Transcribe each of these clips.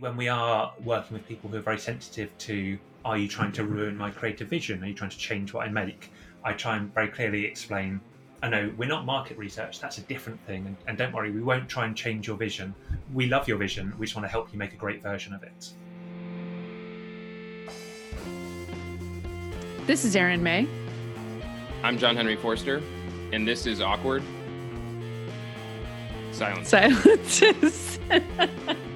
When we are working with people who are very sensitive to, are you trying to ruin my creative vision? Are you trying to change what I make? I try and very clearly explain, I know we're not market research, that's a different thing. And, and don't worry, we won't try and change your vision. We love your vision, we just want to help you make a great version of it. This is Erin May. I'm John Henry Forster, and this is Awkward Silence. Silences.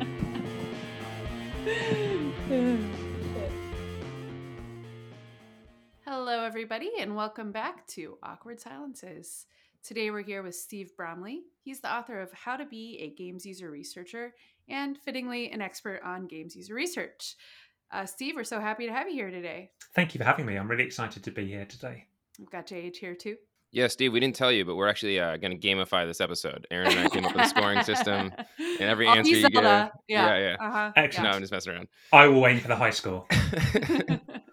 everybody, and welcome back to Awkward Silences. Today we're here with Steve Bromley. He's the author of How to Be a Games User Researcher and, fittingly, an expert on games user research. Uh, Steve, we're so happy to have you here today. Thank you for having me. I'm really excited to be here today. We've got JH here too. Yeah, Steve, we didn't tell you, but we're actually uh, going to gamify this episode. Erin and I came up with a scoring system, and every Oh, answer you give, Zelda. yeah, Yeah. yeah. Uh-huh. Excellent. No, I'm just messing around. I will aim for the high score.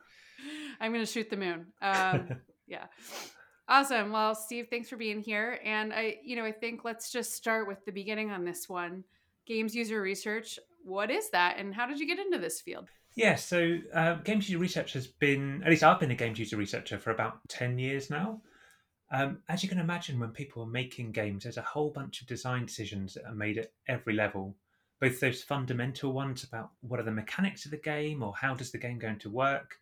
I'm going to shoot the moon. Um, yeah. Awesome. Well, Steve, thanks for being here. And I, you know, I think let's just start with the beginning on this one. Games user research. What is that, and how did you get into this field? Yeah, so uh, games user research has been, at least I've been a games user researcher for about 10 years now. Um, as you can imagine, when people are making games, there's a whole bunch of design decisions that are made at every level. Both those fundamental ones about what are the mechanics of the game or how does the game going to work,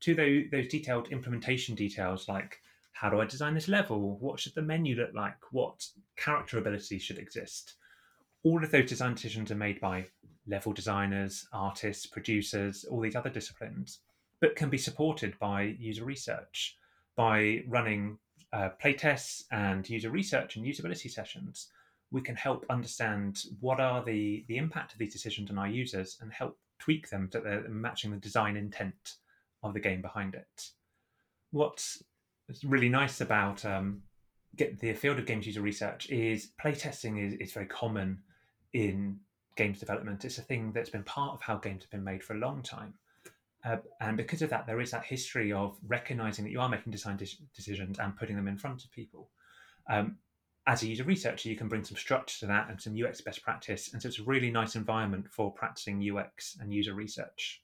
to those, those detailed implementation details like how do I design this level? What should the menu look like? What character abilities should exist? All of those design decisions are made by level designers, artists, producers, all these other disciplines, but can be supported by user research by running uh, playtests and user research and usability sessions. We can help understand what are the the impact of these decisions on our users and help tweak them so they're matching the design intent of the game behind it. What's really nice about um, get the field of games user research is playtesting is, is very common in games development. It's a thing that's been part of how games have been made for a long time. Uh, and because of that, there is that history of recognizing that you are making design de- decisions and putting them in front of people. Um, as a user researcher, you can bring some structure to that and some UX best practice. And so it's a really nice environment for practicing UX and user research.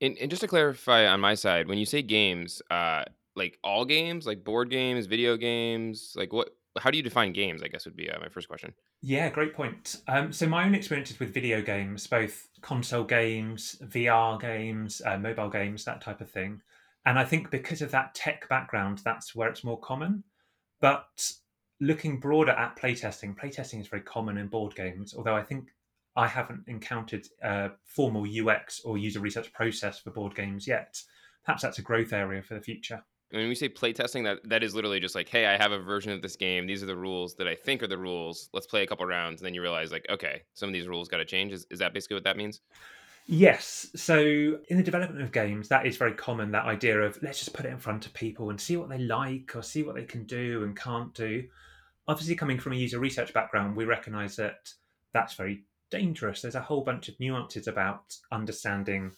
And, and just to clarify on my side, when you say games, uh, like all games, like board games, video games, like what? How do you define games? I guess would be uh, my first question. Yeah, great point. Um, so my own experiences with video games, both console games, VR games, uh, mobile games, that type of thing. And I think because of that tech background, that's where it's more common. But looking broader at playtesting, playtesting is very common in board games, although I think I haven't encountered a formal UX or user research process for board games yet. Perhaps that's a growth area for the future. When we say playtesting, that that is literally just like, hey, I have a version of this game. These are the rules that I think are the rules. Let's play a couple rounds, and then you realize, like, okay, some of these rules got to change. Is, is that basically what that means? Yes. So in the development of games, that is very common. That idea of let's just put it in front of people and see what they like or see what they can do and can't do. Obviously, coming from a user research background, we recognize that that's very dangerous. There's a whole bunch of nuances about understanding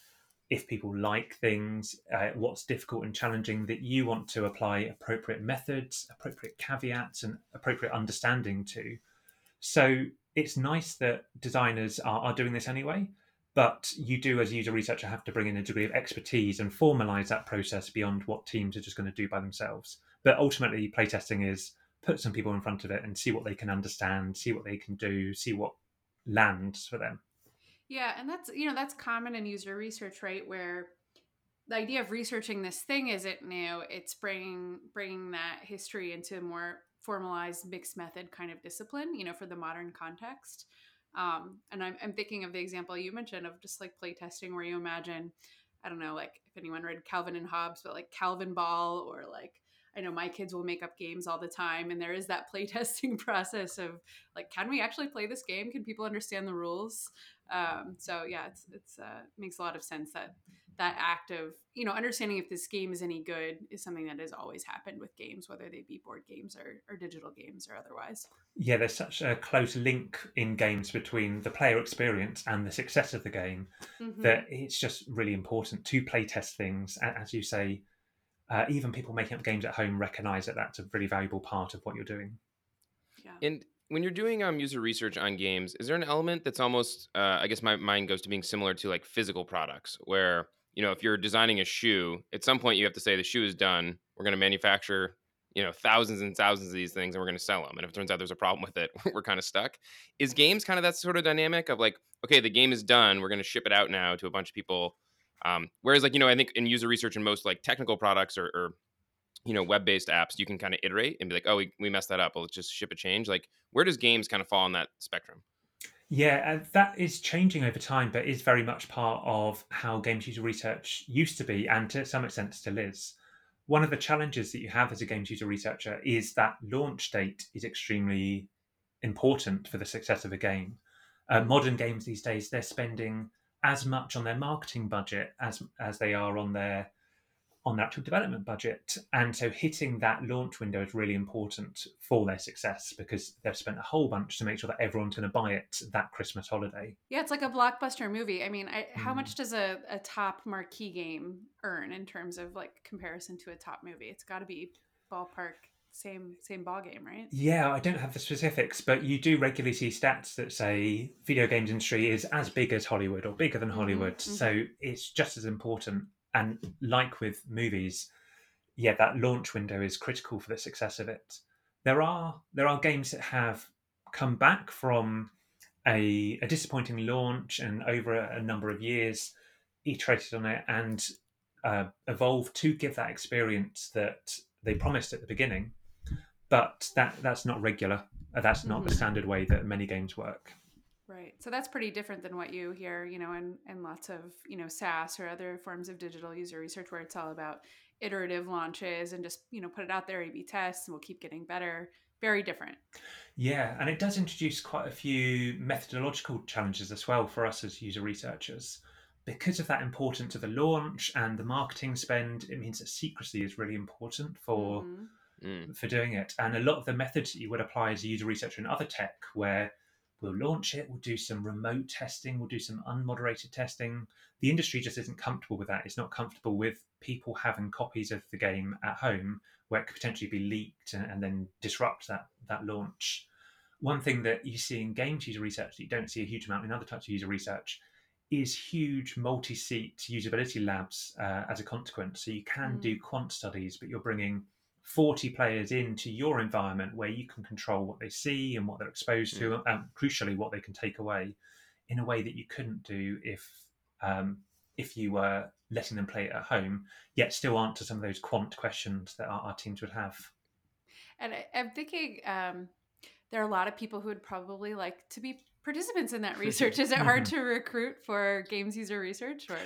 if people like things, uh, what's difficult and challenging, that you want to apply appropriate methods, appropriate caveats, and appropriate understanding to. So it's nice that designers are, are doing this anyway, but you do, as a user researcher, have to bring in a degree of expertise and formalize that process beyond what teams are just going to do by themselves. But ultimately, playtesting is put some people in front of it and see what they can understand, see what they can do, see what lands for them. Yeah, and that's you know that's common in user research, right? Where the idea of researching this thing isn't new; it's bringing bringing that history into a more formalized mixed method kind of discipline, you know, for the modern context. Um, and I'm, I'm thinking of the example you mentioned of just like playtesting, where you imagine, I don't know, like if anyone read Calvin and Hobbes, but like Calvin Ball or like I know my kids will make up games all the time, and there is that playtesting process of like, can we actually play this game? Can people understand the rules? Um, so yeah, it's it's uh, makes a lot of sense that that act of you know understanding if this game is any good is something that has always happened with games, whether they be board games or, or digital games or otherwise. Yeah, there's such a close link in games between the player experience and the success of the game Mhm. that it's just really important to play test things. As you say, uh, even people making up games at home recognize that that's a really valuable part of what you're doing. yeah. And when you're doing um user research on games, is there an element that's almost uh, I guess my mind goes to being similar to like physical products where you know if you're designing a shoe, at some point you have to say the shoe is done. We're going to manufacture you know thousands and thousands of these things and we're going to sell them and if it turns out there's a problem with it we're kind of stuck is games kind of that sort of dynamic of like okay the game is done we're going to ship it out now to a bunch of people um, whereas like you know i think in user research and most like technical products or, or you know web-based apps you can kind of iterate and be like oh we, we messed that up well, let's just ship a change like where does games kind of fall on that spectrum yeah, and that is changing over time, but is very much part of how games user research used to be, and to some extent still is. One of the challenges that you have as a games user researcher is that launch date is extremely important for the success of a game. Uh, modern games these days, they're spending as much on their marketing budget as as they are on their on the actual development budget. And so hitting that launch window is really important for their success because they've spent a whole bunch to make sure that everyone's going to buy it that Christmas holiday. Yeah, it's like a blockbuster movie. I mean, I, how mm. much does a, a top marquee game earn in terms of like comparison to a top movie? It's got to be ballpark same same ball game, right? Yeah, I don't have the specifics, but you do regularly see stats that say video games industry is as big as Hollywood or bigger than mm-hmm, Hollywood. Mm-hmm. So it's just as important and like with movies, yeah, that launch window is critical for the success of it. There are there are games that have come back from a, a disappointing launch and over a, a, number of years iterated on it and uh, evolved to give that experience that they promised at the beginning. But that that's not regular. That's not mm-hmm. the standard way that many games work. Right. So that's pretty different than what you hear, you know, in, in lots of, you know, SaaS or other forms of digital user research where it's all about iterative launches and just, you know, put it out there, A B tests, and we'll keep getting better. Very different. Yeah. And it does introduce quite a few methodological challenges as well for us as user researchers. Because of that importance of the launch and the marketing spend, it means that secrecy is really important for mm-hmm. Mm. for doing it. And a lot of the methods that you would apply as a user researcher in other tech where We'll launch it, we'll do some remote testing, we'll do some unmoderated testing. The industry just isn't comfortable with that. It's not comfortable with people having copies of the game at home where it could potentially be leaked and, and then disrupt that, that launch. One thing that you see in games user research that you don't see a huge amount in other types of user research is huge multi-seat usability labs uh, as a consequence. So you can mm. do quant studies, but you're bringing 40 players into your environment where you can control what they see and what they're exposed to, mm. and crucially, what they can take away in a way that you couldn't do if um, if you were letting them play it at home, yet still answer some of those quant questions that our, our teams would have. And I, am thinking um, there are a lot of people who would probably like to be participants in that research. Is it hard to recruit for games user research? Or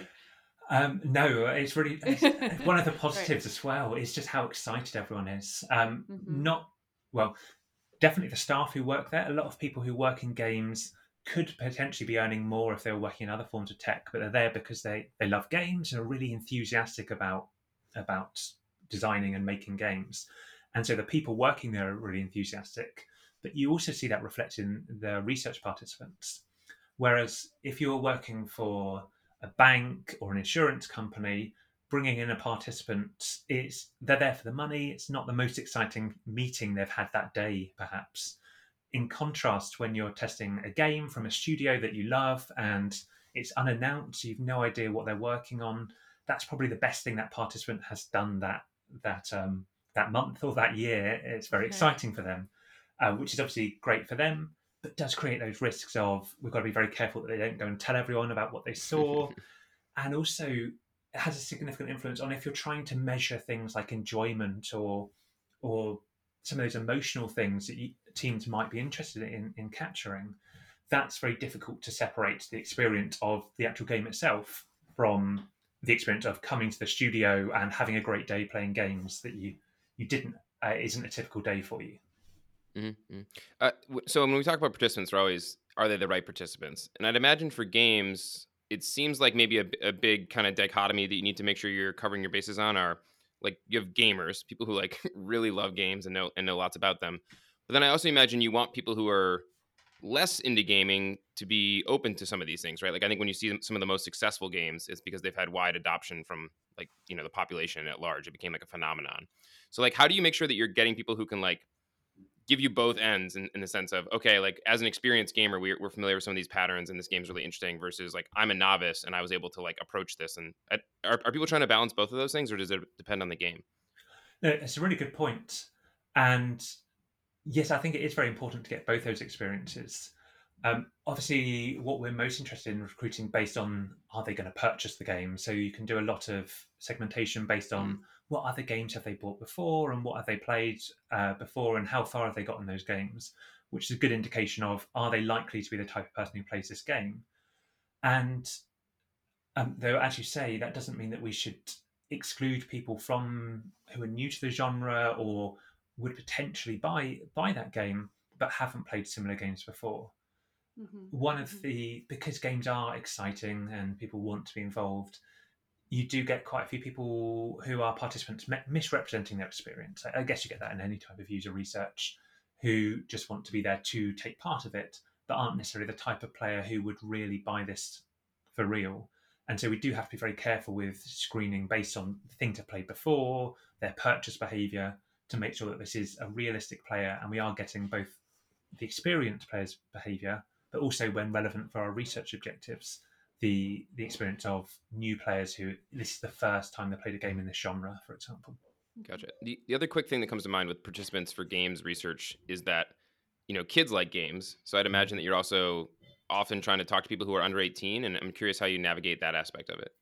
um, no, it's really it's one of the positives as well. Is just how excited everyone is. Um, mm-hmm. Not well, definitely the staff who work there. A lot of people who work in games could potentially be earning more if they were working in other forms of tech, but they're there because they they love games and are really enthusiastic about about designing and making games. And so the people working there are really enthusiastic. But you also see that reflected in the research participants. Whereas if you were working for a bank or an insurance company bringing in a participant it's they're there for the money. It's not the most exciting meeting they've had that day perhaps. In contrast when you're testing a game from a studio that you love and it's unannounced you've no idea what they're working on that's probably the best thing that participant has done that that um, that month or that year. It's very okay. exciting for them uh, which is obviously great for them but does create those risks of we've got to be very careful that they don't go and tell everyone about what they saw. and also, it has a significant influence on if you're trying to measure things like enjoyment or or some of those emotional things that you, teams might be interested in in capturing. That's very difficult to separate the experience of the actual game itself from the experience of coming to the studio and having a great day playing games that you you didn't uh, isn't a typical day for you. Mm-hmm. Uh, so when we talk about participants, we're always are they the right participants? And I'd imagine for games, it seems like maybe a, a big kind of dichotomy that you need to make sure you're covering your bases on are like you have gamers, people who like really love games and know and know lots about them. But then I also imagine you want people who are less into gaming to be open to some of these things, right? Like I think when you see some of the most successful games, it's because they've had wide adoption from like you know the population at large. It became like a phenomenon. So like, how do you make sure that you're getting people who can like give you both ends in, in the sense of okay like as an experienced gamer we're, we're familiar with some of these patterns and this game's really interesting versus like i'm a novice and i was able to like approach this and are, are people trying to balance both of those things or does it depend on the game? No, it's a really good point. And yes i think it is very important to get both those experiences. Um, obviously what we're most interested in recruiting based on are they going to purchase the game? So you can do a lot of segmentation based on mm what other games have they bought before and what have they played uh, before and how far have they got in those games, which is a good indication of are they likely to be the type of person who plays this game. And um, though, as you say, that doesn't mean that we should exclude people from who are new to the genre or would potentially buy buy that game but haven't played similar games before. Mm-hmm. One of mm-hmm. the because games are exciting and people want to be involved, you do get quite a few people who are participants misrepresenting their experience. I guess you get that in any type of user research who just want to be there to take part of it, but aren't necessarily the type of player who would really buy this for real. And so we do have to be very careful with screening based on the things they've played before, their purchase behavior, to make sure that this is a realistic player and we are getting both the experienced player's behavior, but also when relevant for our research objectives, the the experience of new players who this is the first time they played a game in this genre, for example. Gotcha. The, the other quick thing that comes to mind with participants for games research is that you know kids like games, so I'd imagine that you're also often trying to talk to people who are under 18, and I'm curious how you navigate that aspect of it.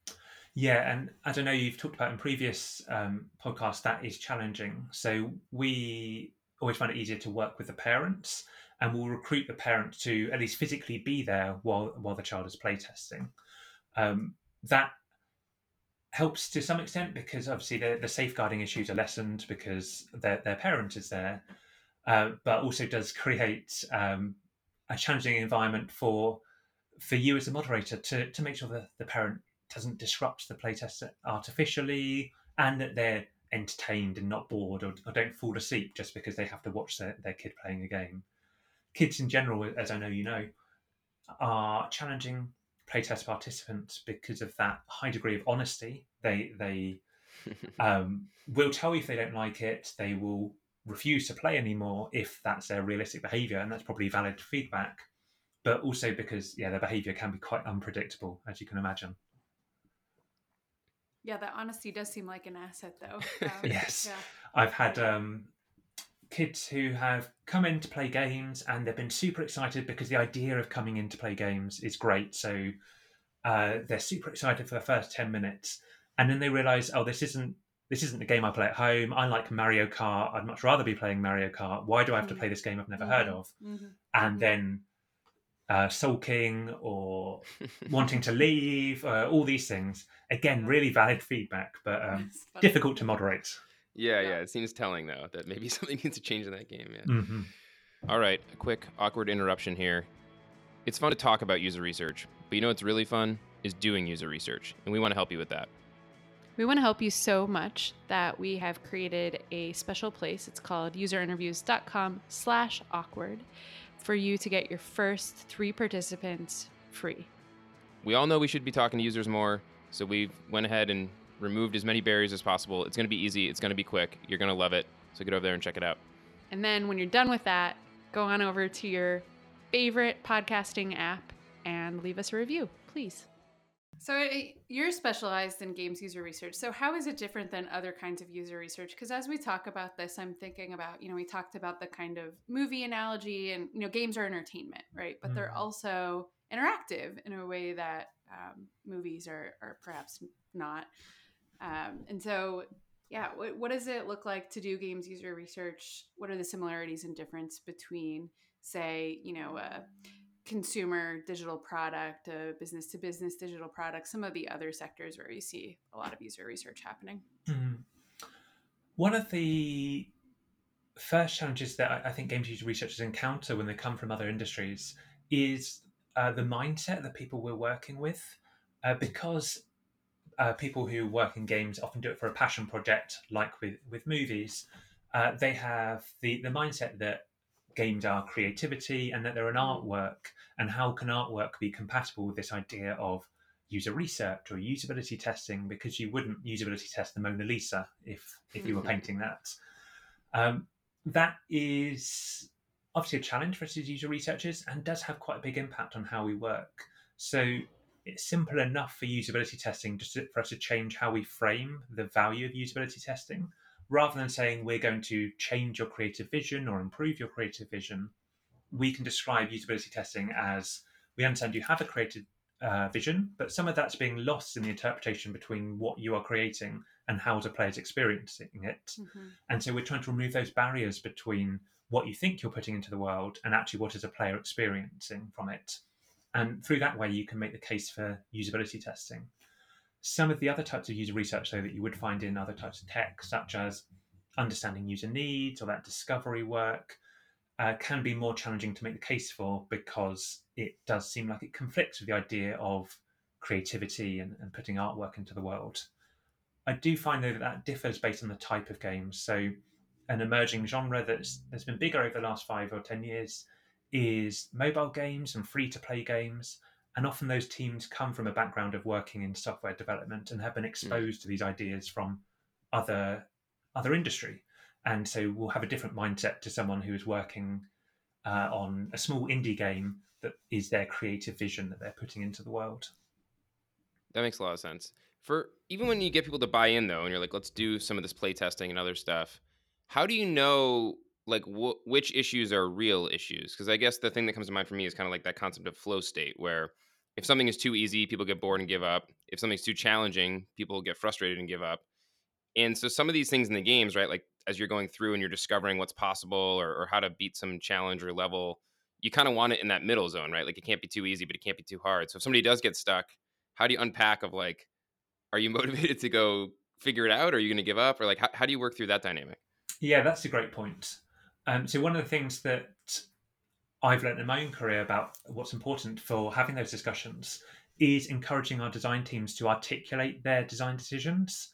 Yeah, and as I know you've talked about in previous um, podcasts, that is challenging. So we always find it easier to work with the parents and we'll recruit the parent to at least physically be there while while the child is playtesting. Um, that helps to some extent because obviously the, the safeguarding issues are lessened because their, their parent is there, uh, but also does create um, a challenging environment for for you as a moderator to, to make sure that the parent doesn't disrupt the playtest artificially and that they're entertained and not bored or, or, don't fall asleep just because they have to watch their, their kid playing a game kids in general, as I know you know, are challenging playtest participants because of that high degree of honesty. They they um, will tell you if they don't like it. They will refuse to play anymore if that's their realistic behaviour, and that's probably valid feedback. But also because yeah, their behaviour can be quite unpredictable, as you can imagine. Yeah, that honesty does seem like an asset, though. Um, yes, yeah. I've had um, kids who have come in to play games and they've been super excited because the idea of coming in to play games is great. So uh, they're super excited for the first ten minutes, and then they realize, oh, this isn't this isn't the game I play at home. I like Mario Kart. I'd much rather be playing Mario Kart. Why do I have to mm-hmm. play this game I've never mm-hmm. heard of? Mm-hmm. And mm-hmm. then uh, sulking or wanting to leave, uh, all these things. Again, really valid feedback, but um, difficult to moderate. Yeah, yeah, yeah, It seems telling though that maybe something needs to change in that game. Yeah. Mm-hmm. All right, a quick awkward interruption here. It's fun to talk about user research, but you know what's really fun is doing user research, and we want to help you with that. We want to help you so much that we have created a special place. It's called userinterviews.com slash awkward for you to get your first three participants free. We all know we should be talking to users more, so we went ahead and removed as many barriers as possible. It's going to be easy. It's going to be quick. You're going to love it. So get over there and check it out. And then when you're done with that, go on over to your favorite podcasting app and leave us a review, please. So you're specialized in games user research. So how is it different than other kinds of user research? Because as we talk about this, I'm thinking about, you know, we talked about the kind of movie analogy and, you know, games are entertainment, right? But mm. they're also interactive in a way that um, movies are, are perhaps not. Um, and so, yeah, what, what does it look like to do games user research? What are the similarities and difference between, say, you know, a consumer digital product, a business to business digital product, some of the other sectors where you see a lot of user research happening? Mm-hmm. One of the first challenges that I think games user researchers encounter when they come from other industries is uh, the mindset that people we're working with, uh, because uh, people who work in games often do it for a passion project, like with with movies. Uh, they have the the mindset that games are creativity and that they're an artwork. And how can artwork be compatible with this idea of user research or usability testing? Because you wouldn't usability test the Mona Lisa if if you were painting that. Um, that is obviously a challenge for us as user researchers and does have quite a big impact on how we work. So it's simple enough for usability testing just to, for us to change how we frame the value of usability testing. Rather than saying we're going to change your creative vision or improve your creative vision we can describe usability testing as we understand you have a creative uh, vision but some of that's being lost in the interpretation between what you are creating and how the player's experiencing it. Mhm. and so we're trying to remove those barriers between what you think you're putting into the world and actually what is a player experiencing from it and through that way, you can make the case for usability testing. Some of the other types of user research, though, that you would find in other types of tech, such as understanding user needs or that discovery work, uh, can be more challenging to make the case for because it does seem like it conflicts with the idea of creativity and, and putting artwork into the world. I do find though that that differs based on the type of games. So, an emerging genre that's that's been bigger over the last five or ten years is mobile games and free to play games. And often those teams come from a background of working in software development and have been exposed to these ideas from other other industry. And so we'll have a different mindset to someone who is working uh, on a small indie game that is their creative vision that they're putting into the world. That makes a lot of sense. For even when you get people to buy in though, and you're like, let's do some of this playtesting and other stuff. How do you know like wh- which issues are real issues? Because I guess the thing that comes to mind for me is kind of like that concept of flow state, where if something is too easy, people get bored and give up. If something's too challenging, people get frustrated and give up. And so some of these things in the games, right? Like as you're going through and you're discovering what's possible or, or how to beat some challenge or level, you kind of want it in that middle zone, right? Like it can't be too easy, but it can't be too hard. So if somebody does get stuck, how do you unpack of like, are you motivated to go figure it out? Or are you going to give up? Or like, how, how do you work through that dynamic? Yeah, that's a great point. Um, so one of the things that I've learned in my own career about what's important for having those discussions is encouraging our design teams to articulate their design decisions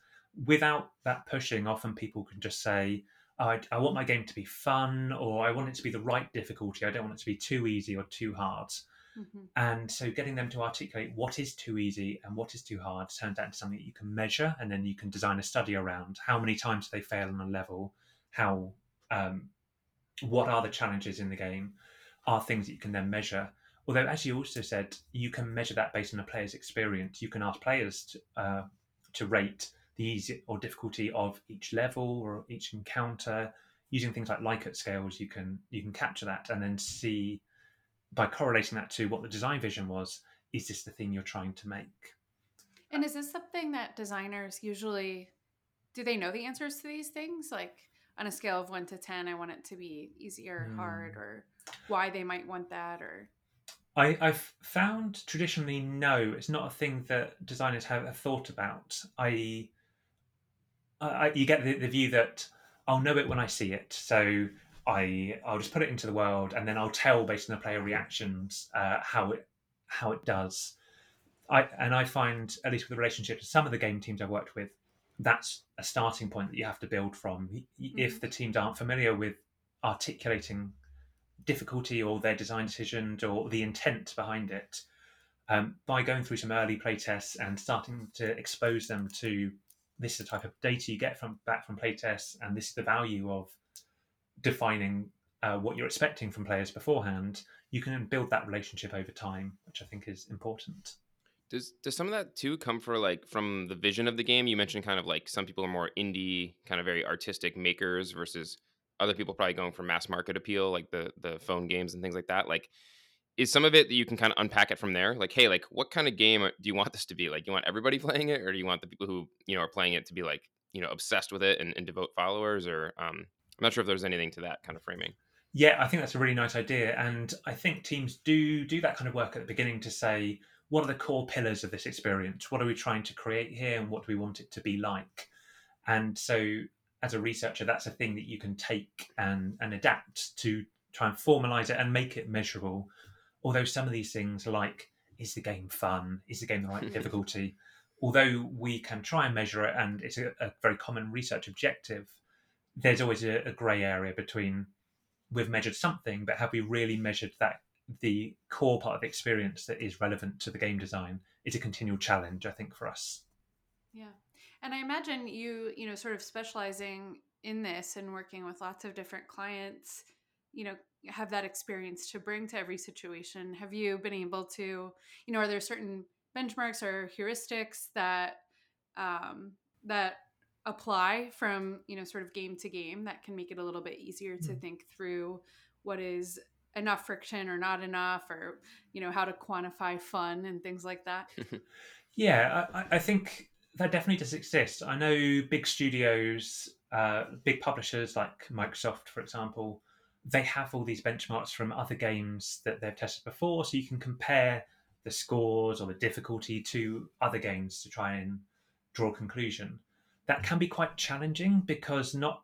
without that pushing. Often people can just say, I, I want my game to be fun, or I want it to be the right difficulty. I don't want it to be too easy or too hard. Mhm. And so getting them to articulate what is too easy and what is too hard turns out into something that you can measure, and then you can design a study around how many times they fail on a level, how um, what are the challenges in the game, are things that you can then measure. Although, as you also said, you can measure that based on a player's experience. You can ask players to, uh, to rate the easy or difficulty of each level or each encounter using things like Likert scales. You can you can capture that and then see by correlating that to what the design vision was. Is this the thing you're trying to make? And is this something that designers usually do they know the answers to these things? Like on a scale of one to ten, I want it to be easy or hard, Hmm. or why they might want that, or I, I've found traditionally no, it's not a thing that designers have, have thought about. I, I, I- you get the, the view that I'll know it when I see it, so I I'll just put it into the world, and then I'll tell based on the player reactions uh, how it how it does. I and I find at least with the relationship to some of the game teams I've worked with, that's a starting point that you have to build from. Y- If the teams aren't familiar with articulating difficulty or their design decisions or the intent behind it um, by going through some early playtests and starting to expose them to this is the type of data you get from back from playtests and this is the value of defining uh, what you're expecting from players beforehand you can build that relationship over time which i think is important Does does some of that too come for like from the vision of the game? You mentioned kind of like some people are more indie, kind of very artistic makers versus other people probably going for mass market appeal, like the the phone games and things like that. Like, is some of it that you can kind of unpack it from there? Like, hey, like what kind of game do you want this to be? Like, you want everybody playing it, or do you want the people who you know are playing it to be like you know obsessed with it and, and devote followers? Or um, I'm not sure if there's anything to that kind of framing. Yeah, I think that's a really nice idea, and I think teams do do that kind of work at the beginning to say what are the core pillars of this experience? What are we trying to create here, and what do we want it to be like? And so, as a researcher, that's a thing that you can take and and adapt to try and formalize it and make it measurable. Although some of these things, like is the game fun, is the game the right difficulty, although we can try and measure it, and it's a, a very common research objective, there's always a, a grey area between we've measured something, but have we really measured that the core part of the experience that is relevant to the game design is a continual challenge, I think, for us. yeah. And I imagine you, you know, sort of specializing in this and working with lots of different clients, you know, have that experience to bring to every situation. Have you been able to, you know, are there certain benchmarks or heuristics that um, that apply from you know sort of game to game that can make it a little bit easier to mm. think through what is enough friction or not enough or you know how to quantify fun and things like that? Yeah I, I, think that definitely does exist. I know big studios uh, big publishers like microsoft for example they have all these benchmarks from other games that they've tested before so you can compare the scores or the difficulty to other games to try and draw a conclusion. That can be quite challenging because not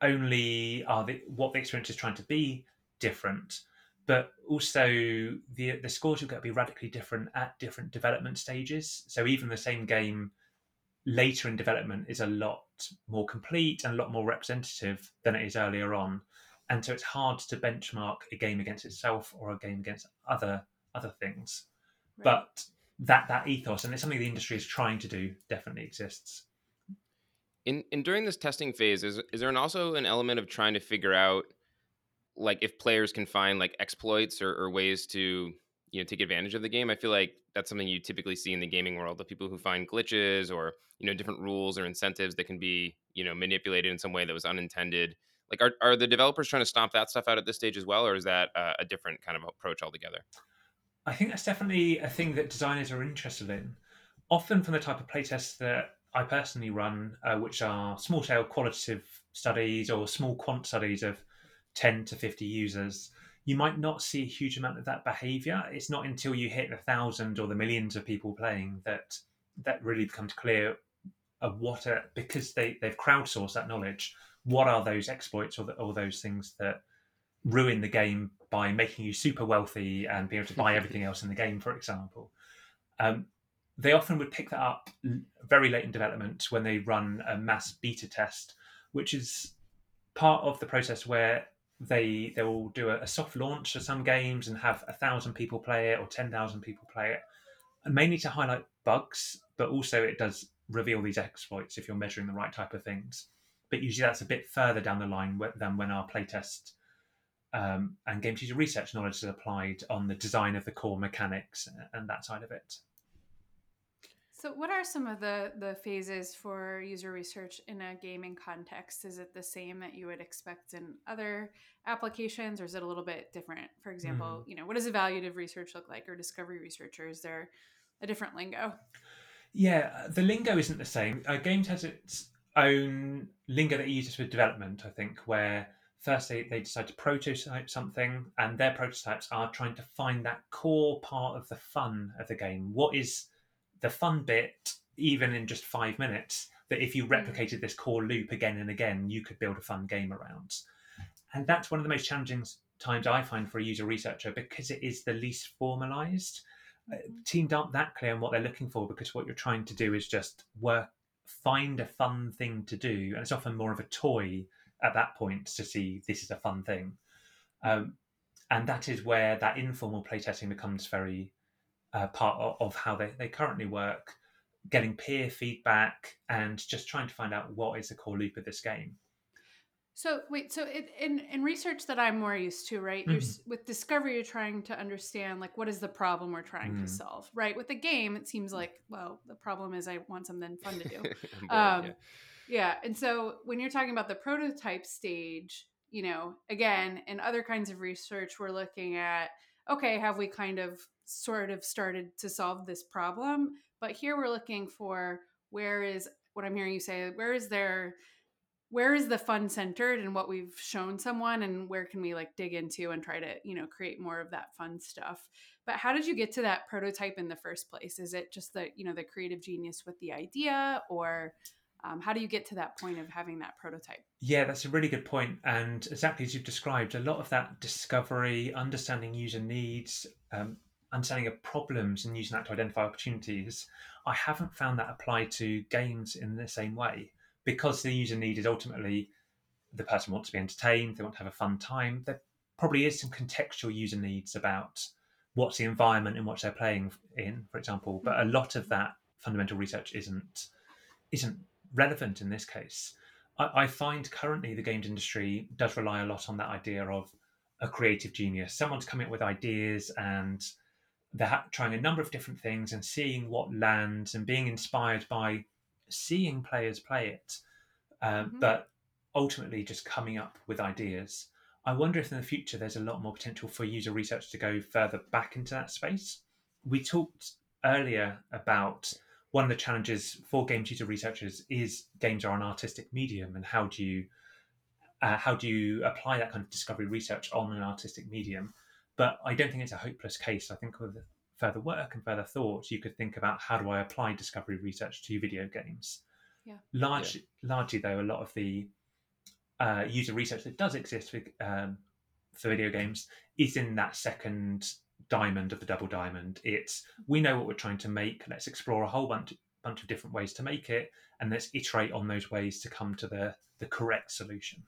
only are the what the experience is trying to be different, but also the the scores you'll get to be radically different at different development stages. So even the same game later in development is a lot more complete and a lot more representative than it is earlier on. And so it's hard to benchmark a game against itself or a game against other other things. Right. But that that ethos and it's something the industry is trying to do definitely exists. In in during this testing phase, is is there an, also an element of trying to figure out like if players can find like exploits or, or ways to you know take advantage of the game? I feel like that's something you typically see in the gaming world. The people who find glitches or you know different rules or incentives that can be you know manipulated in some way that was unintended. Like, are are the developers trying to stomp that stuff out at this stage as well, or is that uh, a different kind of approach altogether? I think that's definitely a thing that designers are interested in. Often from the type of playtests that I personally run, uh, which are small scale qualitative studies or small quant studies of 10 to 50 users, you might not see a huge amount of that behavior. It's not until you hit the thousand or the millions of people playing that that really becomes clear of what are, because they, they've crowdsourced that knowledge, what are those exploits or, the, or those things that ruin the game by making you super wealthy and be able to buy everything else in the game, for example. Um, they often would pick that up very late in development when they run a mass beta test, which is part of the process where they they will do a, a soft launch for some games and have a thousand people play it or ten thousand people play it, and mainly to highlight bugs, but also it does reveal these exploits if you're measuring the right type of things. But usually that's a bit further down the line than when our playtest um, and game user research knowledge is applied on the design of the core mechanics and that side of it. So, what are some of the the phases for user research in a gaming context? Is it the same that you would expect in other applications, or is it a little bit different? For example, mm. you know, what does evaluative research look like, or discovery research, or is there a different lingo? Yeah, uh, the lingo isn't the same. Uh, Games has its own lingo that it uses for development. I think where first they, they decide to prototype something, and their prototypes are trying to find that core part of the fun of the game. What is the fun bit, even in just five minutes, that if you mm. replicated this core loop again and again, you could build a fun game around. And that's one of the most challenging times I find for a user researcher because it is the least formalized. Uh, mm-hmm. teams aren't that clear on what they're looking for because what you're trying to do is just work, find a fun thing to do, and it's often more of a toy at that point to see this is a fun thing. Um, and that is where that informal playtesting becomes very uh, part of, of, how they, they currently work, getting peer feedback and just trying to find out what is the core loop of this game. So wait, so it, in in research that I'm more used to, right? Mm. You're mm-hmm. with discovery, you're trying to understand like what is the problem we're trying mm. to solve, right? With the game, it seems like well, the problem is I want something fun to do. bored, um, yeah. yeah, and so when you're talking about the prototype stage, you know, again, in other kinds of research, we're looking at okay, have we kind of sort of started to solve this problem. But here we're looking for where is what I'm hearing you say, where is there where is the fun centered and what we've shown someone? And where can we like dig into and try to you know create more of that fun stuff? But how did you get to that prototype in the first place? Is it just the you know the creative genius with the idea or um, how do you get to that point of having that prototype yeah that's a really good point and exactly as you've described a lot of that discovery understanding user needs um, understanding of problems and using that to identify opportunities, I haven't found that applied to games in the same way because the user need is ultimately the person wants to be entertained, they want to have a fun time. There probably is some contextual user needs about what's the environment in which they're playing in, for example. But a lot of that fundamental research isn't isn't relevant in this case. I, I find currently the games industry does rely a lot on that idea of a creative genius. Someone's coming up with ideas and they're trying a number of different things and seeing what lands and being inspired by seeing players play it, um, mm-hmm. but ultimately just coming up with ideas. I wonder if in the future there's a lot more potential for user research to go further back into that space. We talked earlier about one of the challenges for game user researchers is games are an artistic medium, and how do you uh, how do you apply that kind of discovery research on an artistic medium? But I don't think it's a hopeless case. I think with further work and further thought, you could think about how do I apply discovery research to video games. Yeah. Large, yeah. Largely, though, a lot of the uh, user research that does exist for, um, for video games is in that second diamond of the double diamond. It's we know what we're trying to make. Let's explore a whole bunch bunch of different ways to make it, and let's iterate on those ways to come to the the correct solution.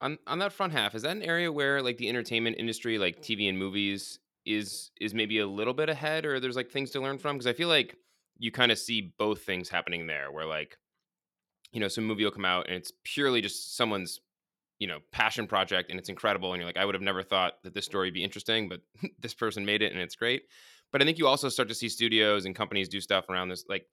On on that front half, is that an area where like the entertainment industry, like TV and movies, is is maybe a little bit ahead, or there's like things to learn from? Because I feel like you kind of see both things happening there, where like you know some movie will come out and it's purely just someone's you know passion project and it's incredible and you're like i would have never thought that this story would be interesting but this person made it and it's great. But i think you also start to see studios and companies do stuff around this like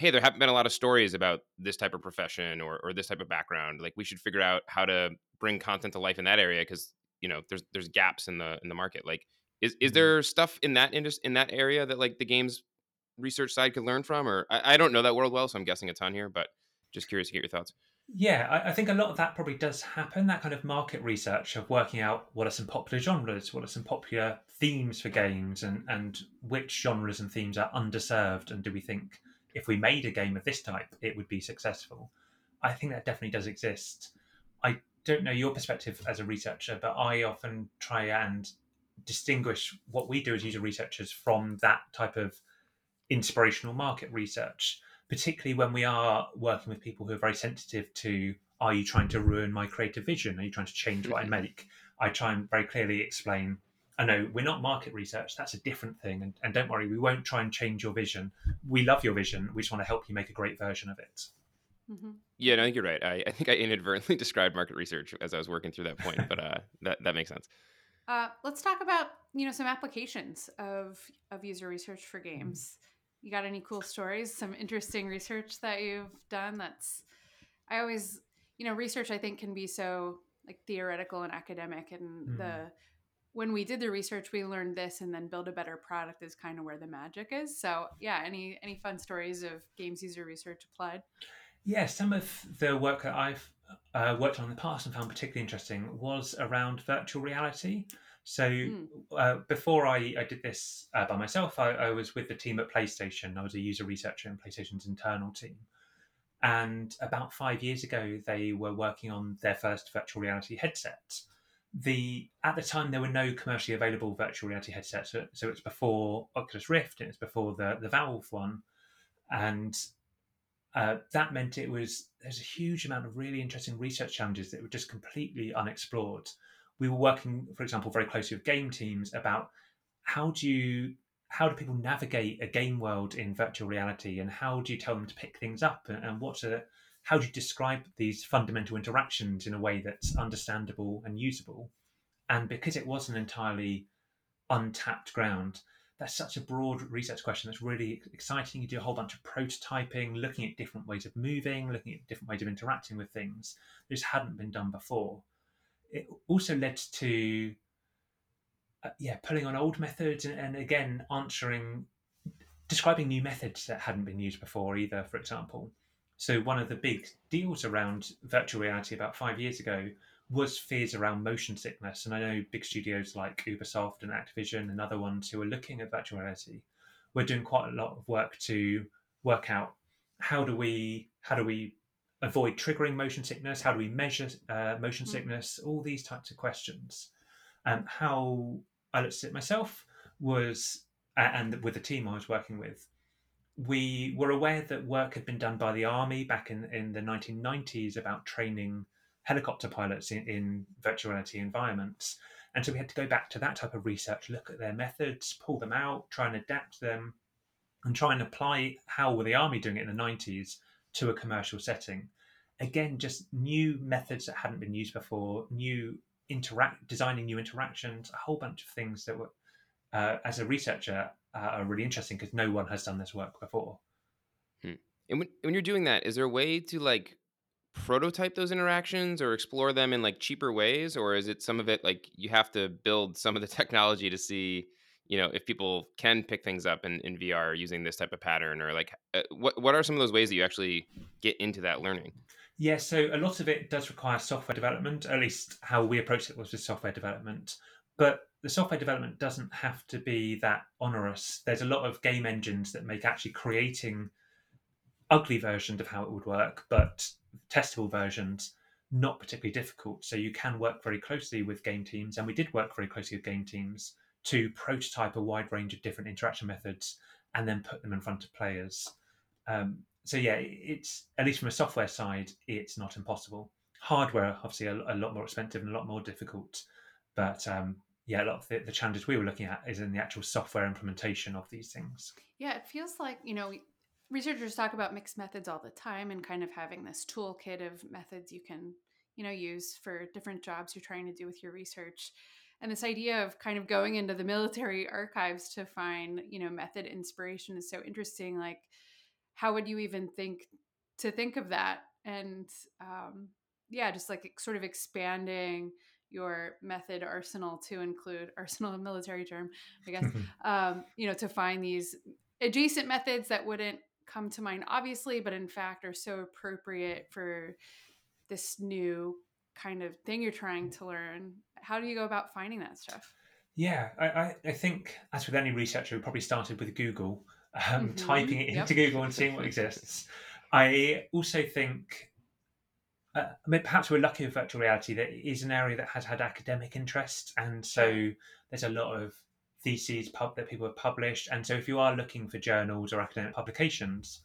hey there haven't been a lot of stories about this type of profession or, or this type of background. Like we should figure out how to bring content to life in that area because you know there's there's gaps in the in the market. Like is is mm-hmm. there stuff in that industry in that area that like the games research side could learn from? Or I, I don't know that world well so i'm guessing a ton here but just curious to get your thoughts yeah, I, I, think a lot of that probably does happen. That kind of market research of working out what are some popular genres, what are some popular themes for games, and and which genres and themes are underserved, and do we think if we made a game of this type, it would be successful? I think that definitely does exist. I don't know your perspective as a researcher, but I often try and distinguish what we do as user researchers from that type of inspirational market research particularly when we are working with people who are very sensitive to are you trying to ruin my creative vision? Are you trying to change what I mm-hmm. make? I try and very clearly explain I know we're not market research, that's a different thing. And, and, don't worry, we won't try and change your vision. We love your vision. We just want to help you make a great version of it. Mm-hmm. Yeah, no, I think you're right. I, I, think I inadvertently described market research as I was working through that point, but uh, that, that makes sense. Uh, let's talk about you know some applications of of user research for games you got any cool stories some interesting research that you've done that's i always you know research i think can be so like theoretical and academic and mm. the when we did the research we learned this and then build a better product is kind of where the magic is. So yeah any any fun stories of games user research applied? Yeah some of the work that i've uh, worked on in the past and found particularly interesting was around virtual reality so mm. uh, before I, I, did this uh, by myself, I, I, was with the team at PlayStation. I was a user researcher in PlayStation's internal team. And about five years ago, they were working on their first virtual reality headset. The at the time there were no commercially available virtual reality headsets, so, so it's before Oculus Rift and it's before the the Valve one, and uh, that meant it was there's a huge amount of really interesting research challenges that were just completely unexplored we were working, for example, very closely with game teams about how do you how do people navigate a game world in virtual reality and how do you tell them to pick things up? And, and what are how do you describe these fundamental interactions in a way that's understandable and usable? And because it was an entirely untapped ground that's such a broad research question that's really exciting. You do a whole bunch of prototyping looking at different ways of moving looking at different ways of interacting with things. This hadn't been done before it also led to uh, yeah pulling on old methods and, and, again answering describing new methods that hadn't been used before either for example. So one of the big deals around virtual reality about five years ago was fears around motion sickness. And i know big studios like ubisoft and activision and other ones who are looking at virtual reality we're doing quite a lot of work to work out how do we how do we avoid triggering motion sickness? How do we measure uh, motion mm. sickness? All these types of questions. And um, how I looked at it myself was, and with the team I was working with, we were aware that work had been done by the army back in, in the 1990s about training helicopter pilots in, in virtual reality environments. And so we had to go back to that type of research, look at their methods, pull them out, try and adapt them, and try and apply how were the army doing it in the 90s to a commercial setting. again, just new methods that hadn't been used before, new interact, designing new interactions, a whole bunch of things that were, uh, as a researcher, uh, are really interesting because no one has done this work before. Hmm. And when, when you're doing that, is there a way to like prototype those interactions or explore them in like cheaper ways or is it some of it like you have to build some of the technology to see you know if people can pick things up in, in vr using this type of pattern or like uh, what, what are some of those ways that you actually get into that learning? Yeah so a lot of it does require software development at least how we approached it was with software development. But the software development doesn't have to be that onerous. There's a lot of game engines that make actually creating ugly versions of how it would work but testable versions not particularly difficult. So you can work very closely with game teams, and we did work very closely with game teams to prototype a wide range of different interaction methods and then put them in front of players. Um, so yeah, it's at least from a software side, it's not impossible. Hardware, obviously, a, a lot more expensive and a lot more difficult. But um, yeah, a lot of the, the challenges we were looking at is in the actual software implementation of these things. Yeah, it feels like you know researchers talk about mixed methods all the time and kind of having this toolkit of methods you can you know use for different jobs you're trying to do with your research and this idea of kind of going into the military archives to find you know method inspiration is so interesting like how would you even think to think of that? And um, yeah just like sort of expanding your method arsenal to include arsenal a military term i guess um, you know to find these adjacent methods that wouldn't come to mind obviously but in fact are so appropriate for this new kind of thing you're trying to learn how do you go about finding that stuff yeah i, I think as with any researcher we probably started with google um, mm-hmm. typing it yep. into google and seeing what exists i also think uh, I mean, perhaps we're lucky with virtual reality that it is an area that has had academic interest, and so there's a lot of theses pub- that people have published. And so, if you are looking for journals or academic publications,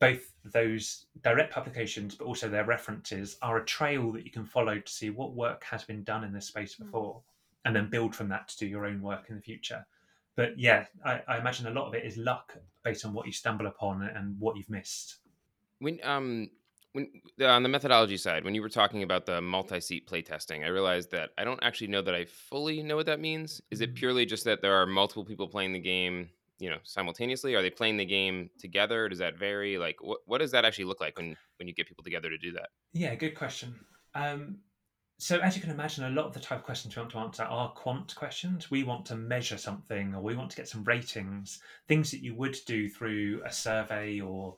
both those direct publications, but also their references, are a trail that you can follow to see what work has been done in this space hmm. before, and then build from that to do your own work in the future. But yeah, I, I imagine a lot of it is luck based on what you stumble upon and what you've missed. When um when on the methodology side, when you were talking about the multi-seat playtesting, I realized that I don't actually know that I fully know what that means. Is it mm-hmm. purely just that there are multiple people playing the game, you know, simultaneously? Are they playing the game together? Does that vary? Like, what what does that actually look like when when you get people together to do that? Yeah, good question. Um, so as you can imagine, a lot of the type of questions we want to answer are quant questions. We want to measure something, or we want to get some ratings, things that you would do through a survey or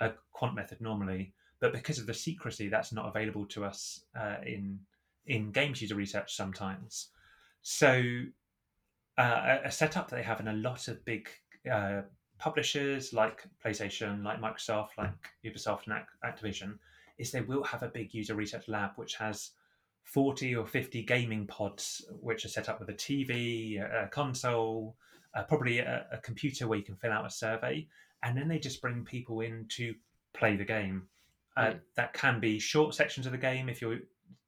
a quant method normally but because of the secrecy, that's not available to us uh, in in games user research sometimes. So uh, a setup that they have in a lot of big uh, publishers like PlayStation, like Microsoft, like Ubisoft and Activision is they will have a big user research lab which has 40 or 50 gaming pods which are set up with a TV, a console, uh, probably a, a, computer where you can fill out a survey, and then they just bring people in to play the game. Uh, mm. That can be short sections of the game if you're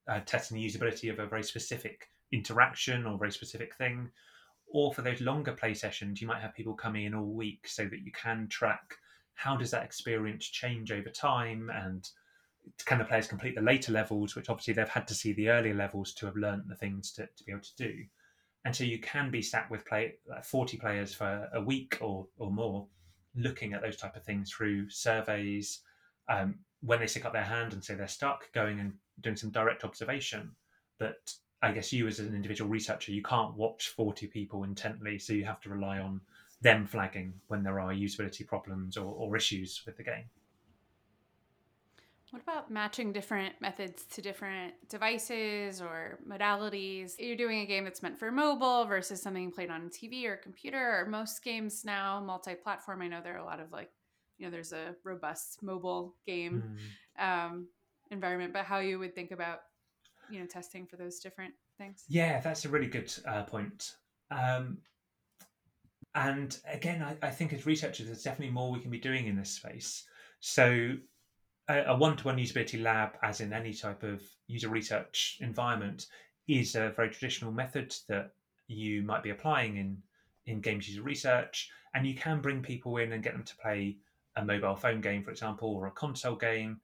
uh, testing the usability of a very specific interaction or very specific thing. Or for those longer play sessions, you might have people coming in all week so that you can track how does that experience change over time and can the players complete the later levels, which obviously they've had to see the earlier levels to have learned the things to, to be able to do. And so you can be sat with play, 40 players for a week or, or more looking at those type of things through surveys, um, when they stick up their hand and say they're stuck, going and doing some direct observation. But I guess you, as an individual researcher, you can't watch 40 people intently, so you have to rely on them flagging when there are usability problems or, or issues with the game. What about matching different methods to different devices or modalities? You're doing a game that's meant for mobile versus something played on TV or computer, or most games now multi platform. I know there are a lot of like you know there's a robust mobile game mm. um, environment but how you would think about you know testing for those different things? Yeah that's a really good uh, point. Um, and again I, I, think as researchers there's definitely more we can be doing in this space. So a, a one-to-one usability lab as in any type of user research environment is a very traditional method that you might be applying in in games user research. And you can bring people in and get them to play a mobile phone game, for example, or a console game.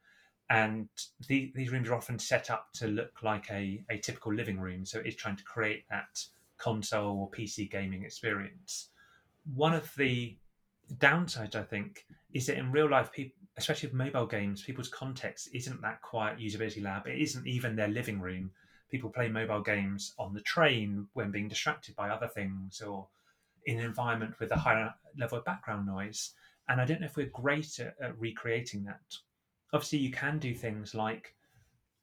And the, these rooms are often set up to look like a, a typical living room. So it is trying to create that console or PC gaming experience. One of the downsides, I think, is that in real life, people, especially with mobile games, people's context isn't that quiet usability lab. It isn't even their living room. People play mobile games on the train when being distracted by other things or in an environment with a higher level of background noise. And I don't know if we're great at, at recreating that. Obviously, you can do things like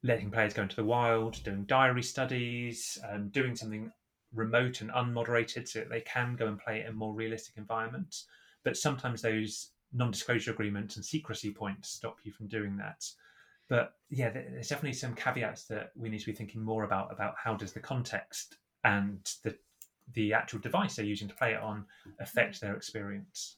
letting players go into the wild, doing diary studies, um, doing something remote and unmoderated so that they can go and play in more realistic environments. But sometimes those non-disclosure agreements and secrecy points stop you from doing that. But yeah, there's definitely some caveats that we need to be thinking more about about how does the context and the the actual device they're using to play it on affect their experience.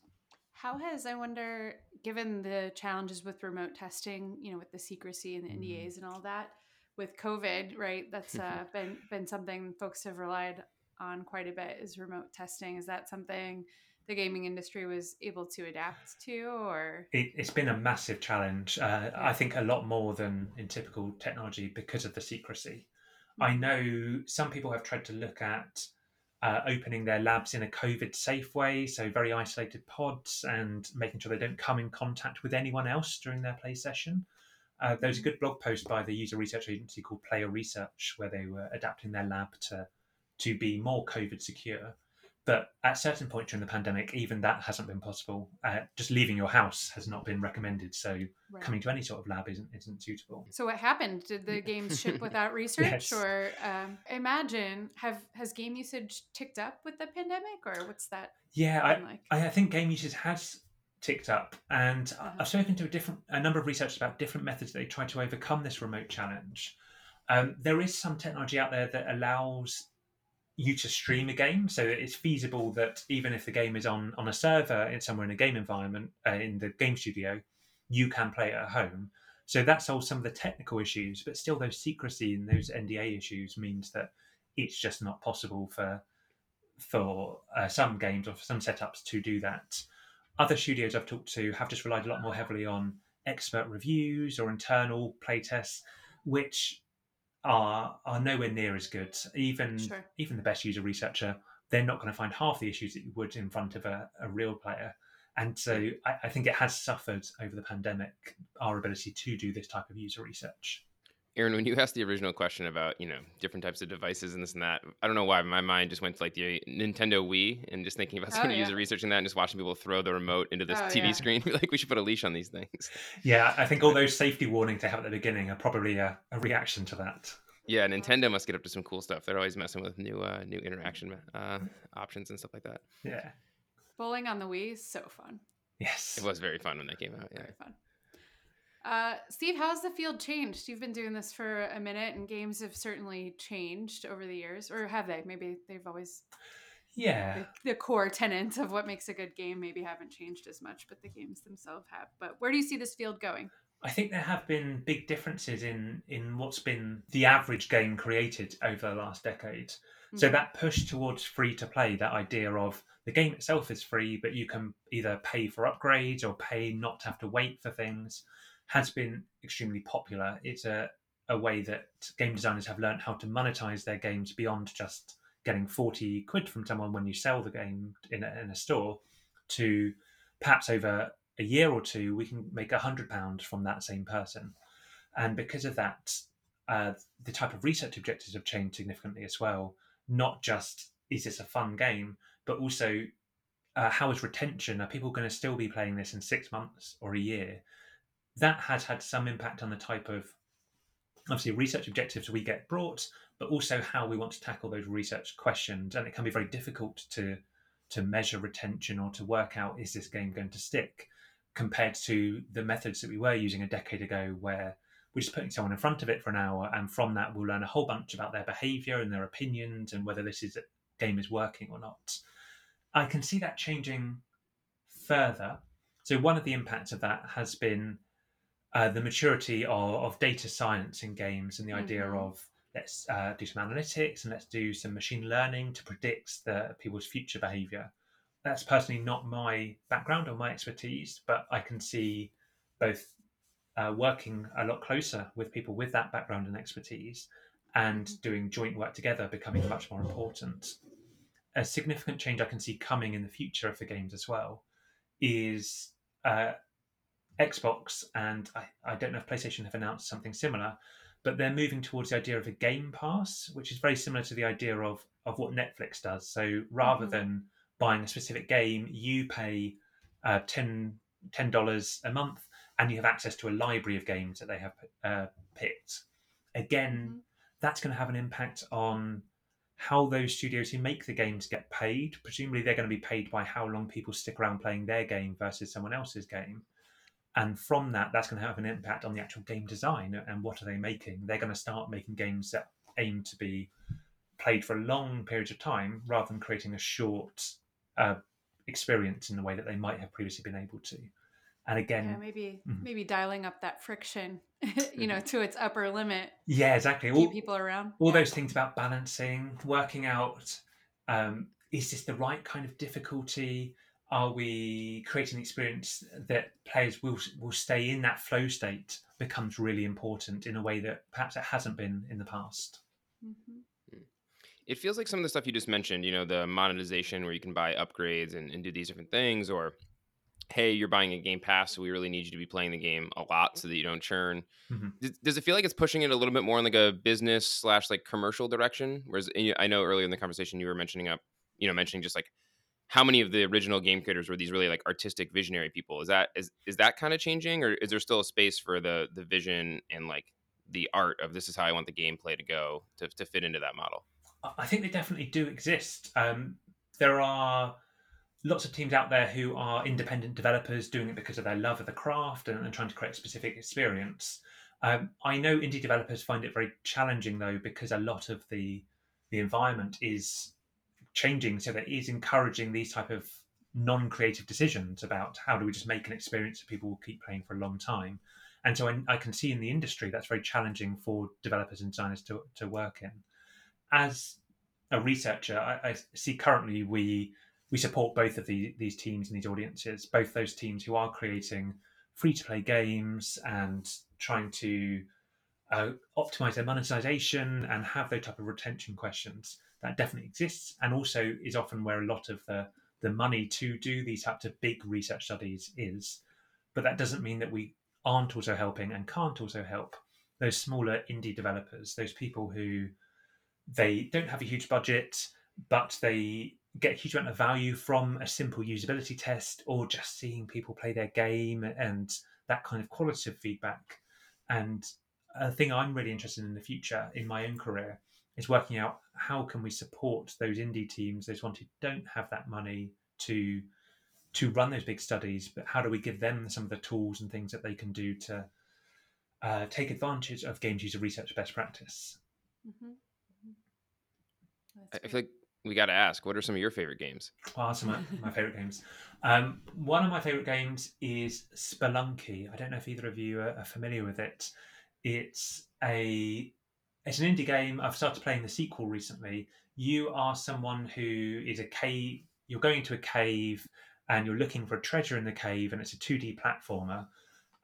How has I wonder, given the challenges with remote testing, you know, with the secrecy and the mm. NDAs and all that, with COVID, right? That's uh, been been something folks have relied on quite a bit is remote testing. Is that something the gaming industry was able to adapt to, or it, has been a massive challenge. Uh. I think a lot more than in typical technology because of the secrecy. Mm-hmm. I know some people have tried to look at uh, opening their labs in a COVID safe way, so very isolated pods and making sure they don't come in contact with anyone else during their play session. Uh, there was a mm-hmm. good blog post by the user research agency called Player Research where they were adapting their lab to to be more COVID secure. But at certain point during the pandemic, even that hasn't been possible. Uh, just leaving your house has not been recommended. So right. coming to any sort of lab isn't isn't suitable. So what happened? Did the games ship without research, yes. or um, imagine have has game usage ticked up with the pandemic, or what's that? Yeah, I, like? I, I think game usage has ticked up, and uh-huh. I've spoken to a different a number of researchers about different methods they try to overcome this remote challenge. Um, there is some technology out there that allows you to stream a game. So it's feasible that even if the game is on on a server in somewhere in a game environment uh, in the game studio, you can play it at home. So that solves some of the technical issues, but still those secrecy and those NDA issues means that it's just not possible for for uh, some games or for some setups to do that. Other studios I've talked to have just relied a lot more heavily on expert reviews or internal playtests, which are are nowhere near as good. Even sure. even the best user researcher, they're not going to find half the issues that you would in front of a, a real player. And so hmm. I, I, think it has suffered over the pandemic our ability to do this type of user research. Erin, when you asked the original question about you know different types of devices and this and that, I don't know why my mind just went to like the Nintendo Wii and just thinking about someone oh, yeah. user researching that and just watching people throw the remote into this oh, TV yeah. screen. like we should put a leash on these things. Yeah, I think all those safety warnings they have at the beginning are probably a, a reaction to that. Yeah, Nintendo must get up to some cool stuff. They're always messing with new uh, new interaction uh, options and stuff like that. Yeah. Bowling on the Wii is so fun. Yes. It was very fun when that came out. Yeah. Very fun. Uh, Steve, how's the field changed? You've been doing this for a minute, and games have certainly changed over the years, or have they? Maybe they've always. Yeah. The, the core tenets of what makes a good game maybe haven't changed as much, but the games themselves have. But where do you see this field going? I think there have been big differences in in what's been the average game created over the last decade. Mm-hmm. So that push towards free to play, that idea of the game itself is free, but you can either pay for upgrades or pay not to have to wait for things has been extremely popular. It's a, a way that game designers have learned how to monetize their games beyond just getting 40 quid from someone when you sell the game in a, in a store to perhaps over a year or two, we can make a hundred pounds from that same person. And because of that, uh, the type of research objectives have changed significantly as well. Not just is this a fun game, but also uh, how is retention? Are people going to still be playing this in six months or a year? That has had some impact on the type of obviously research objectives we get brought, but also how we want to tackle those research questions. And it can be very difficult to to measure retention or to work out is this game going to stick compared to the methods that we were using a decade ago where we're just putting someone in front of it for an hour and from that we'll learn a whole bunch about their behavior and their opinions and whether this is game is working or not i can see that changing further so one of the impacts of that has been uh, the maturity of, of, data science in games and the mm-hmm. idea of let's uh, do some analytics and let's do some machine learning to predict the people's future behavior. That's personally not my background or my expertise, but I can see both uh, working a lot closer with people with that background and expertise and doing joint work together becoming much more important. A significant change I can see coming in the future for games as well is uh, Xbox, and I, I don't know if PlayStation have announced something similar, but they're moving towards the idea of a Game Pass, which is very similar to the idea of, of what Netflix does. So rather Mhm. than buying a specific game, you pay uh, 10 dollars a month, and you have access to a library of games that they have uh, picked. Again, Mhm. that's going to have an impact on how those studios who make the games get paid. Presumably, they're going to be paid by how long people stick around playing their game versus someone else's game. And from that, that's going to have an impact on the actual game design and what are they making. They're going to start making games that aim to be played for long periods of time rather than creating a short uh, experience in the way that they might have previously been able to. And again, Yeah, maybe Mhm. maybe dialing up that friction, you know, to its upper limit, yeah, exactly. All, people around. all Yeah. those things about balancing, working out um, is this the right kind of difficulty? Are we creating an experience that players will will stay in that flow state becomes really important in a way that perhaps it hasn't been in the past. Mhm. It feels like some of the stuff you just mentioned, you know, the monetization where you can buy upgrades and, and do these different things, or hey, you're buying a game pass, so we really need you to be playing the game a lot so that you don't churn. Mhm. Does, does it feel like it's pushing it a little bit more in like a business slash like commercial direction? Whereas I know earlier in the conversation you were mentioning up, you know, mentioning just like how many of the original game creators were these really like artistic visionary people? Is that is is that kind of changing, or is there still a space for the the vision and like the art of this is how I want the gameplay to go to, to fit into that model? I- think they definitely do exist. Um, there are lots of teams out there who are independent developers doing it because of their love of the craft and, and trying to create a specific experience. Um, I know indie developers find it very challenging though because a lot of the the environment is changing, so that that is encouraging these type of non-creative decisions about how do we just make an experience that people will keep playing for a long time. And so I, I can see in the industry that's very challenging for developers and designers to, to work in. As a researcher, I, I see currently we we support both of the, these teams and these audiences, both those teams who are creating free to play games and trying to uh, optimize their monetization and have those type of retention questions. That definitely exists, and also is often where a lot of the the money to do these types of big research studies is. But that doesn't mean that we aren't also helping and can't also help those smaller indie developers, those people who they don't have a huge budget, but they get a huge amount of value from a simple usability test or just seeing people play their game and that kind of qualitative feedback. And a thing I'm really interested in the future in my own career is working out how can we support those indie teams, those ones who don't have that money to to run those big studies, but how do we give them some of the tools and things that they can do to uh, take advantage of games user research best practice? Mhm. Mhm. I That's I feel like we got to ask, what are some of your favorite games? Well, are some of my, my favorite games. Um, one of my favorite games is Spelunky. I don't know if either of you are, are familiar with it. It's a it's an indie game. I've started playing the sequel recently. You are someone who is a cave. You're going to a cave and you're looking for a treasure in the cave, and it's a 2D platformer.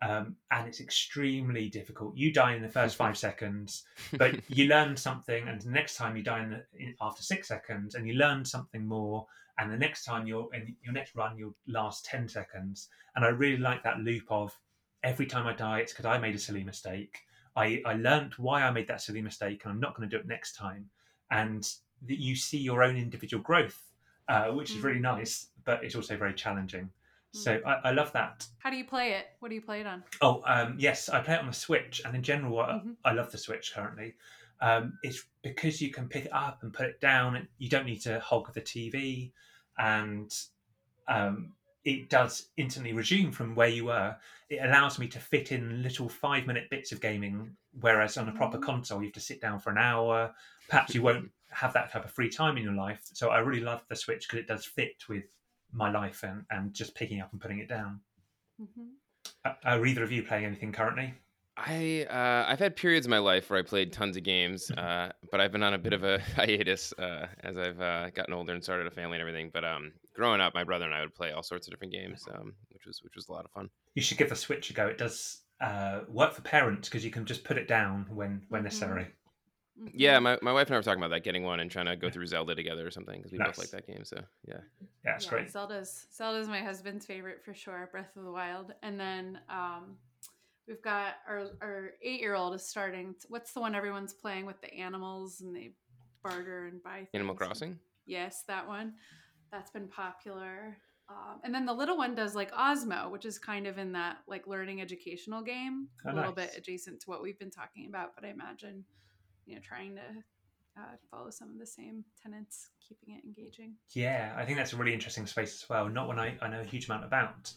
Um, and it's extremely difficult. You die in the first five seconds, but you learn something, and the next time you die in the, in, after six seconds, and you learn something more, and the next time you're in your next run, you'll last ten seconds. And I really like that loop of every time I die, it's because I made a silly mistake. I I learned why I made that silly mistake, and I'm not going to do it next time. And that you see your own individual growth, uh, which is really nice, but it's also very challenging. So I, I love that. How do you play it? What do you play it on? Oh, um, yes, I play it on the Switch, and in general, I, Mhm. I love the Switch currently. Um, it's because you can pick it up and put it down, and you don't need to hog the TV, and um, it does instantly resume from where you were. It allows me to fit in little five-minute bits of gaming, whereas on a proper Mhm. console, you have to sit down for an hour. Perhaps you won't have that type of free time in your life. So I really love the Switch because it does fit with my life and, and just picking up and putting it down. Mhm. Are- Are either of you playing anything currently? I uh, I've had periods in my life where I played tons of games, uh, but I've been on a bit of a hiatus uh, as I've uh, gotten older and started a family and everything. But um, growing up, my brother and I would play all sorts of different games, um, which was which was a lot of fun. You should give the Switch a go. It does uh, work for parents because you can just put it down when when Mhm. necessary. Yeah, Mhm. my, my wife and I were talking about that, getting one and trying to go through Zelda together or something because we both like that game. So yeah, Yeah, it's yeah, great. Zelda's Zelda's my husband's favorite for sure. Breath of the Wild, and then um, we've got our our eight year old is starting. t- what's the one everyone's playing with the animals and they barter and buy Animal things? Crossing. Yes, that one. That's been popular. Um, and then the little one does like Osmo, which is kind of in that like learning educational game, Oh, a little nice. bit adjacent to what we've been talking about. But I imagine, you know, trying to uh, follow some of the same tenets, keeping it engaging. Yeah, I think that's a really interesting space as well. Not one I, I know a huge amount about,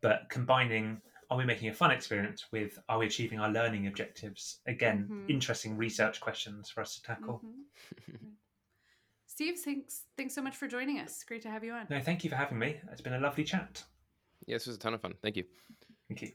but combining are we making a fun experience with are we achieving our learning objectives? Again, Mhm. interesting research questions for us to tackle. Mhm. Steve, thanks thanks so much for joining us. Great to have you on. No, thank you for having me. It's been a lovely chat. Yeah, this was a ton of fun. Thank you. Thank you.